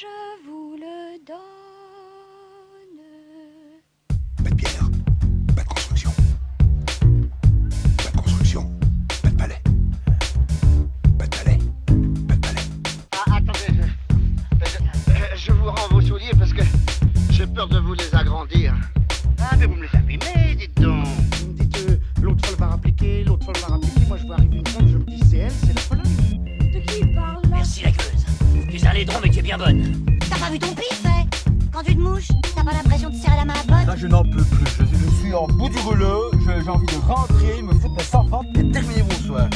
je vous le donne. Pas de pierre, pas de construction. Pas de construction, pas de palais. Pas de palais, pas de palais. Ah, attendez, je, je- je vous rends vos souliers parce que j'ai peur de vous les agrandir. Ah, mais vous me les abîmez, dites donc. Vous me dites, euh, l'autre folle va rappliquer, l'autre folle va rappliquer. Moi, je vois arriver une femme, je me dis, c'est elle, c'est la laidron mais tu es bien bonne. T'as pas vu ton pif, hein Quand tu te mouches, t'as pas l'impression de serrer la main à pote Là, je n'en peux plus. Je, je suis en bout du rouleau. Je- J'ai envie de rentrer, me foutre mes sans et terminer mon soir.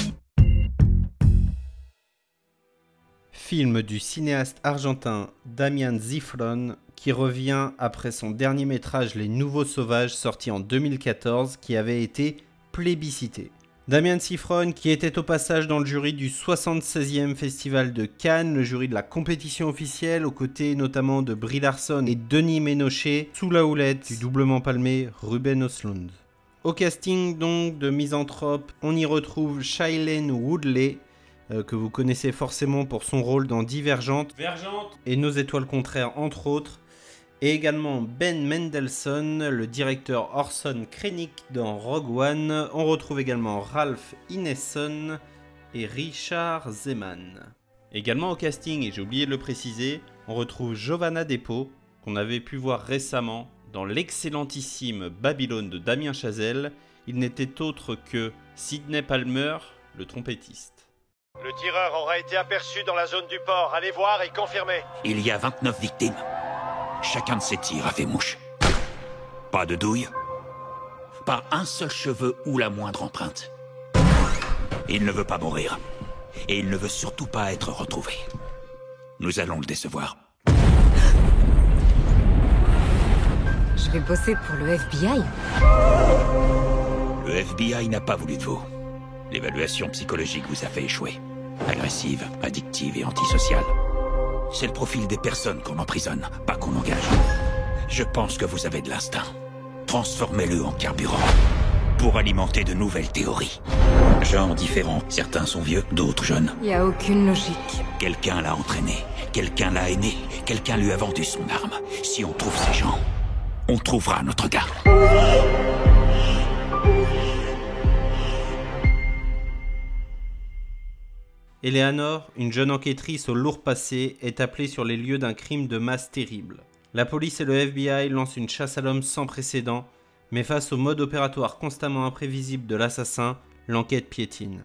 Film du cinéaste argentin Damian Zifron qui revient après son dernier métrage Les Nouveaux Sauvages sorti en 2014 qui avait été plébiscité. Damian Zifron qui était au passage dans le jury du 76e festival de Cannes, le jury de la compétition officielle aux côtés notamment de Brie Larson et Denis Ménochet sous la houlette du doublement palmé Ruben Östlund. Au casting donc de Misanthrope, on y retrouve Shailene Woodley, euh, que vous connaissez forcément pour son rôle dans Divergente, et Nos étoiles contraires entre autres, et également Ben Mendelssohn, le directeur Orson Krennic dans Rogue One. On retrouve également Ralph Ineson et Richard Zeman. Également au casting, et j'ai oublié de le préciser, on retrouve Giovanna Despaux, qu'on avait pu voir récemment dans l'excellentissime Babylone de Damien Chazelle. Il n'était autre que Sidney Palmer, le trompettiste. Le tireur aura été aperçu dans la zone du port. Allez voir et confirmez. Il y a 29 victimes. Chacun de ces tirs a fait mouche. Pas de douille. Pas un seul cheveu ou la moindre empreinte. Il ne veut pas mourir. Et il ne veut surtout pas être retrouvé. Nous allons le décevoir. Je vais bosser pour le FBI. Le FBI n'a pas voulu de vous. L'évaluation psychologique vous a fait échouer. Agressive, addictive et antisociale. C'est le profil des personnes qu'on emprisonne, pas qu'on engage. Je pense que vous avez de l'instinct. Transformez-le en carburant pour alimenter de nouvelles théories. Genres différents, certains sont vieux, d'autres jeunes. Y a aucune logique. Quelqu'un l'a entraîné, quelqu'un l'a aimé, quelqu'un lui a vendu son arme. Si on trouve ces gens, on trouvera notre gars. Eleanor, une jeune enquêtrice au lourd passé, est appelée sur les lieux d'un crime de masse terrible. La police et le FBI lancent une chasse à l'homme sans précédent, mais face au mode opératoire constamment imprévisible de l'assassin, l'enquête piétine.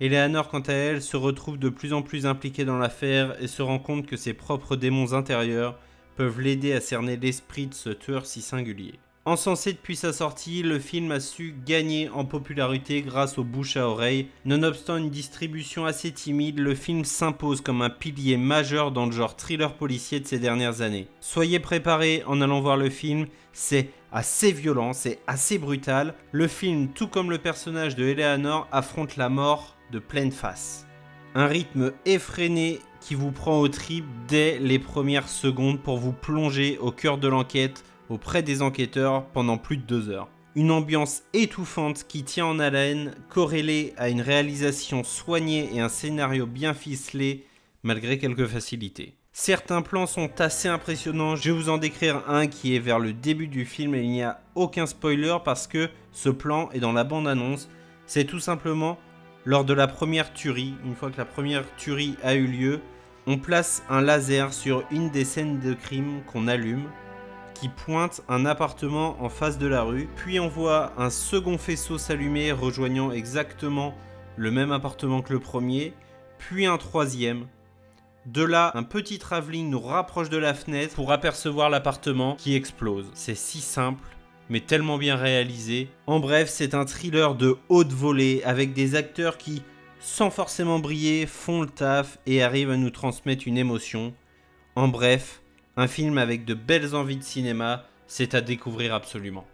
Eleanor, quant à elle, se retrouve de plus en plus impliquée dans l'affaire et se rend compte que ses propres démons intérieurs peuvent l'aider à cerner l'esprit de ce tueur si singulier. Encensé depuis sa sortie, le film a su gagner en popularité grâce aux bouche à oreille. Nonobstant une distribution assez timide, le film s'impose comme un pilier majeur dans le genre thriller policier de ces dernières années. Soyez préparés en allant voir le film, c'est assez violent, c'est assez brutal. Le film, tout comme le personnage de Eleanor, affronte la mort de pleine face. Un rythme effréné qui vous prend au trip dès les premières secondes pour vous plonger au cœur de l'enquête auprès des enquêteurs pendant plus de deux heures. Une ambiance étouffante qui tient en haleine, corrélée à une réalisation soignée et un scénario bien ficelé, malgré quelques facilités. Certains plans sont assez impressionnants, je vais vous en décrire un qui est vers le début du film et il n'y a aucun spoiler parce que ce plan est dans la bande-annonce. C'est tout simplement lors de la première tuerie, une fois que la première tuerie a eu lieu, on place un laser sur une des scènes de crime qu'on allume qui pointe un appartement en face de la rue, puis on voit un second faisceau s'allumer rejoignant exactement le même appartement que le premier, puis un troisième. De là, un petit travelling nous rapproche de la fenêtre pour apercevoir l'appartement qui explose. C'est si simple, mais tellement bien réalisé. En bref, c'est un thriller de haute volée avec des acteurs qui, sans forcément briller, font le taf et arrivent à nous transmettre une émotion. En bref, un film avec de belles envies de cinéma, c'est à découvrir absolument.